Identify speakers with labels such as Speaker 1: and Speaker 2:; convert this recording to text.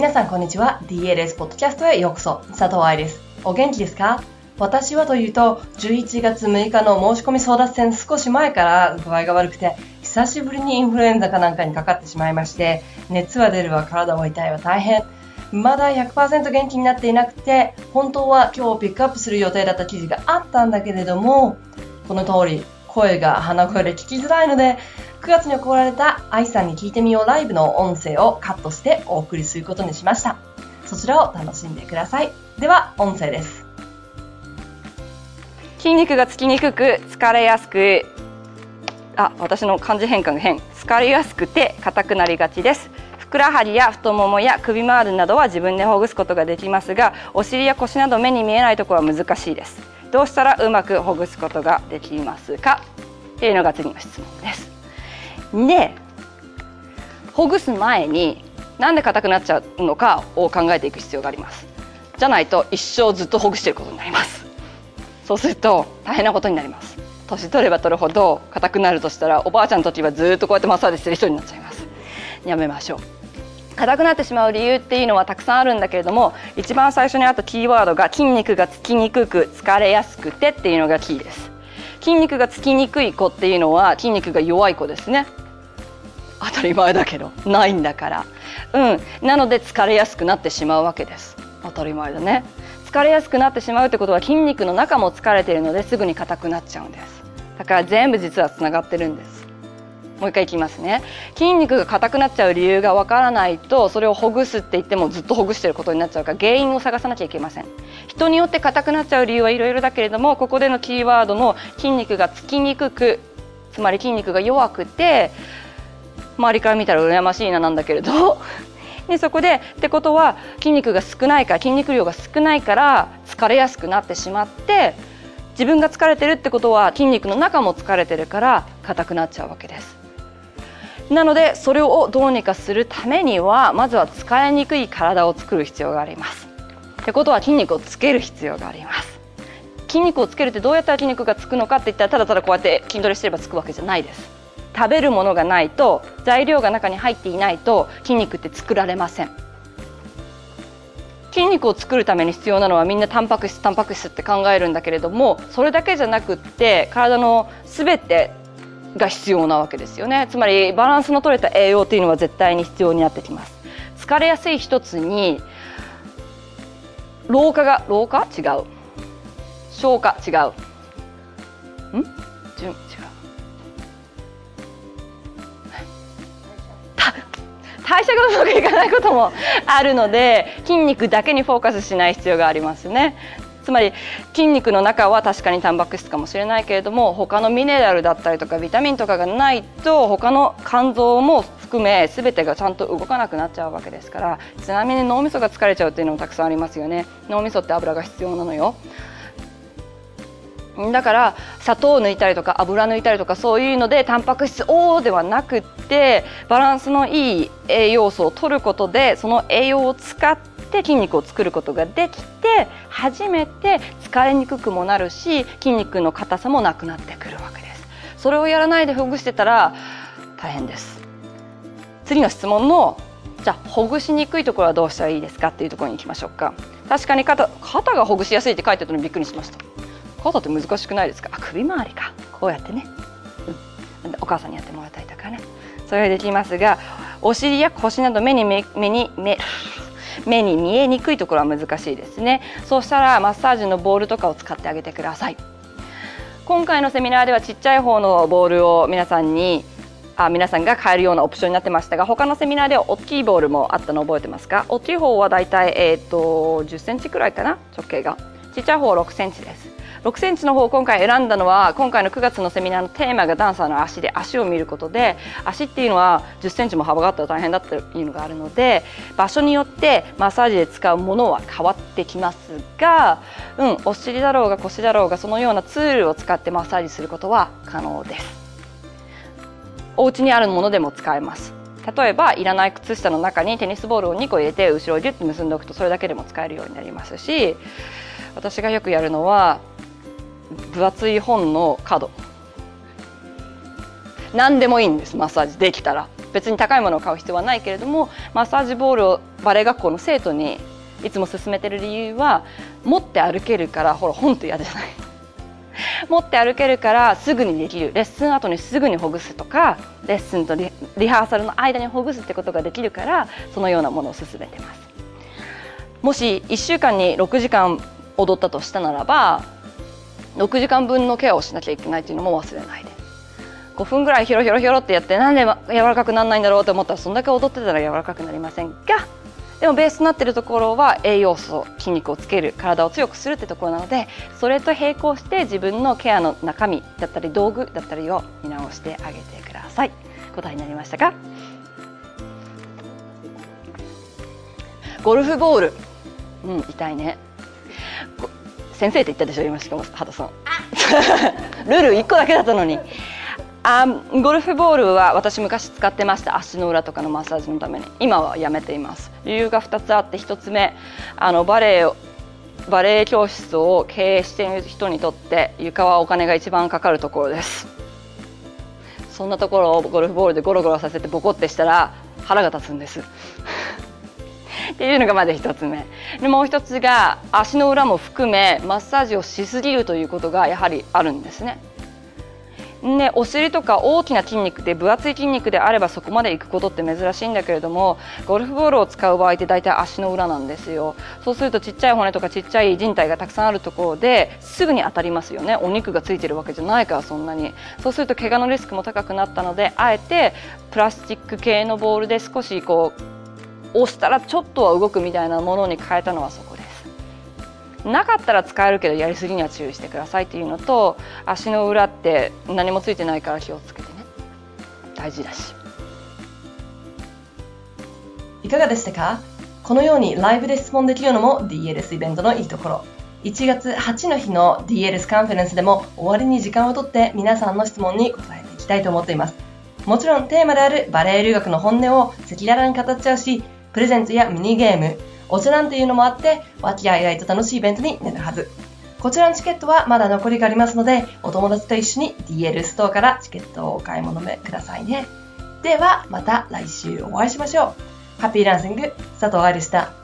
Speaker 1: 皆さんこんにちは。DLS ポッドキャストへようこそ。佐藤愛です。お元気ですか？私はというと11月6日の申し込み争奪戦少し前から具合が悪くて久しぶりにインフルエンザかなんかにかかってしまいまして熱は出るわ体は痛いわ大変。まだ100%元気になっていなくて本当は今日ピックアップする予定だった記事があったんだけれどもこの通り声が鼻声で聞きづらいので9月に行われた愛さんに聞いてみようライブの音声をカットしてお送りすることにしました。そちらを楽しんでください。では音声です。
Speaker 2: 筋肉がつきにくく疲れやすくあ私の漢字変換が変。疲れやすくて硬くなりがちです。ふくらはぎや太ももや首周りなどは自分でほぐすことができますがお尻や腰など目に見えないところは難しいです。どうしたらうまくほぐすことができますか？っていうのが次の質問です。でほぐす前になんで硬くなっちゃうのかを考えていく必要があります。じゃないと一生ずっとほぐしてることになります。そうすると大変なことになります。年取れば取るほど硬くなるとしたらおばあちゃんの時はずっとこうやってマッサージしてる人になっちゃいます。やめましょう。硬くなってしまう理由っていうのはたくさんあるんだけれども一番最初にあったキーワードが筋肉がつきにくく疲れやすくてっていうのがキーです。筋肉がつきにくい子っていうのは筋肉が弱い子ですね。当たり前だけどないんだから。うん。なので疲れやすくなってしまうわけです。当たり前だね。疲れやすくなってしまうってことは筋肉の中も疲れているのですぐに硬くなっちゃうんです。だから全部実はつながってるんです。もう一回いきますね。筋肉が硬くなっちゃう理由がわからないとそれをほぐすって言ってもずっとほぐしてることになっちゃうから原因を探さなきゃいけません。人によって硬くなっちゃう理由はいろいろだけれどもここでのキーワードの筋肉がつきにくくつまり筋肉が弱くて周りから見たら羨ましいななんだけれど。でそこでってことは筋肉が少ないから筋肉量が少ないから疲れやすくなってしまって自分が疲れてるってことは筋肉の中も疲れてるから硬くなっちゃうわけです。なのでそれをどうにかするためにはまずは使いにくい体を作る必要があります。ってことは筋肉をつける必要があります。筋肉をつけるってどうやったら筋肉がつくのかって言ったらただただこうやって筋トレしてればつくわけじゃないです。食べるものがないと材料が中に入っていないと筋肉って作られません。筋肉を作るために必要なのはみんなタンパク質タンパク質って考えるんだけれどもそれだけじゃなくって体の全てが必要なわけですよね。つまりバランスの取れた栄養っていうのは絶対に必要になってきます。疲れやすい一つに老化が老化？違う。消化？違う。ん？順？違う。代謝がうまくいかないこともあるので筋肉だけにフォーカスしない必要がありますね。つまり筋肉の中は確かにタンパク質かもしれないけれども他のミネラルだったりとかビタミンとかがないと他の肝臓も含め全てがちゃんと動かなくなっちゃうわけですからちなみに脳みそが疲れちゃうっていうのもたくさんありますよね脳みそって油が必要なのよだから砂糖を抜いたりとか油抜いたりとかそういうのでタンパク質をではなくってバランスのいい栄養素を取ることでその栄養を使って筋肉を作ることができて初めて疲れにくくもなるし筋肉の硬さもなくなってくるわけです。それをやらないでほぐしてたら大変です。次の質問のじゃあほぐしにくいところはどうしたらいいですかっていうところに行きましょうか。確かに肩肩がほぐしやすいって書いてたのにびっくりしました。肩って難しくないですか？あ首周りか。こうやってね、うん、お母さんにやってもらったりとかね。それができますがお尻や腰など目に目に目目に見えにくいところは難しいですね。そうしたらマッサージのボールとかを使ってあげてください。今回のセミナーではちっちゃい方のボールを皆さんにあ皆さんが買えるようなオプションになってましたが他のセミナーでは大きいボールもあったの覚えてますか？大きい方はだいたい、えーと、10センチくらいかな？直径が。ちっちゃい方は6センチです。6センチの方を今回選んだのは今回の9月のセミナーのテーマがダンサーの足で足を見ることで足っていうのは10センチも幅があったら大変だっていうのがあるので場所によってマッサージで使うものは変わってきますが、うん、お尻だろうが腰だろうがそのようなツールを使ってマッサージすることは可能です。お家にあるものでも使えます例えばいらない靴下の中にテニスボールを2個入れて後ろをギュッと結んでおくとそれだけでも使えるようになりますし私がよくやるのは分厚い本の角。何でもいいんですマッサージ。できたら。別に高いものを買う必要はないけれどもマッサージボールをバレエ学校の生徒にいつも勧めてる理由は持って歩けるからほら本と嫌じゃない？持って歩けるから すぐにできる。レッスン後にすぐにほぐすとかレッスンとリハーサルの間にほぐすってことができるからそのようなものを勧めてます。もし1週間に6時間踊ったとしたならば6時間分のケアをしなきゃいけないっていうのも忘れないで。5分ぐらいヒョロヒョロヒョロってやってなんで柔らかくならないんだろうと思ったらそんだけ踊ってたら柔らかくなりませんが。でもベースになっているところは栄養素筋肉をつける体を強くするってところなのでそれと並行して自分のケアの中身だったり道具だったりを見直してあげてください。答えになりましたか？ゴルフボール。うん痛いね。先生って言ったでしょ今しかも畑さん。ルール1個だけだったのに。あゴルフボールは私昔使ってました。足の裏とかのマッサージのために。今はやめています。理由が2つあって1つ目あのバレエバレエ教室を経営している人にとって床はお金が一番かかるところです。そんなところをゴルフボールでゴロゴロさせてボコってしたら腹が立つんです。っていうのがまず1つ目。でもう1つが足の裏も含めマッサージをしすぎるということがやはりあるんですね。ね、お尻とか大きな筋肉で分厚い筋肉であればそこまで行くことって珍しいんだけれどもゴルフボールを使う場合って大体足の裏なんですよ。そうするとちっちゃい骨とかちっちゃい人体がたくさんあるところですぐに当たりますよね。お肉がついてるわけじゃないからそんなに。そうすると怪我のリスクも高くなったのであえてプラスチック系のボールで少しこう押したらちょっとは動くみたいなものに変えたのはそこです。なかったら使えるけどやりすぎには注意してくださいっていうのと足の裏って何もついてないから気をつけてね。大事だし。
Speaker 1: いかがでしたか？このようにライブで質問できるのも DLS イベントのいいところ。1月8の日の DLS カンファレンスでも終わりに時間をとって皆さんの質問に答えていきたいと思っています。もちろんテーマであるバレエ留学の本音を赤裸々に語っちゃうしプレゼントやミニゲームお茶なんていうのもあって、和気あいあいと楽しいイベントになるはず。こちらのチケットはまだ残りがありますので、お友達と一緒に DL ストアからチケットをお買い物めくださいね。では、また来週お会いしましょう。ハッピーランシング、佐藤愛でした。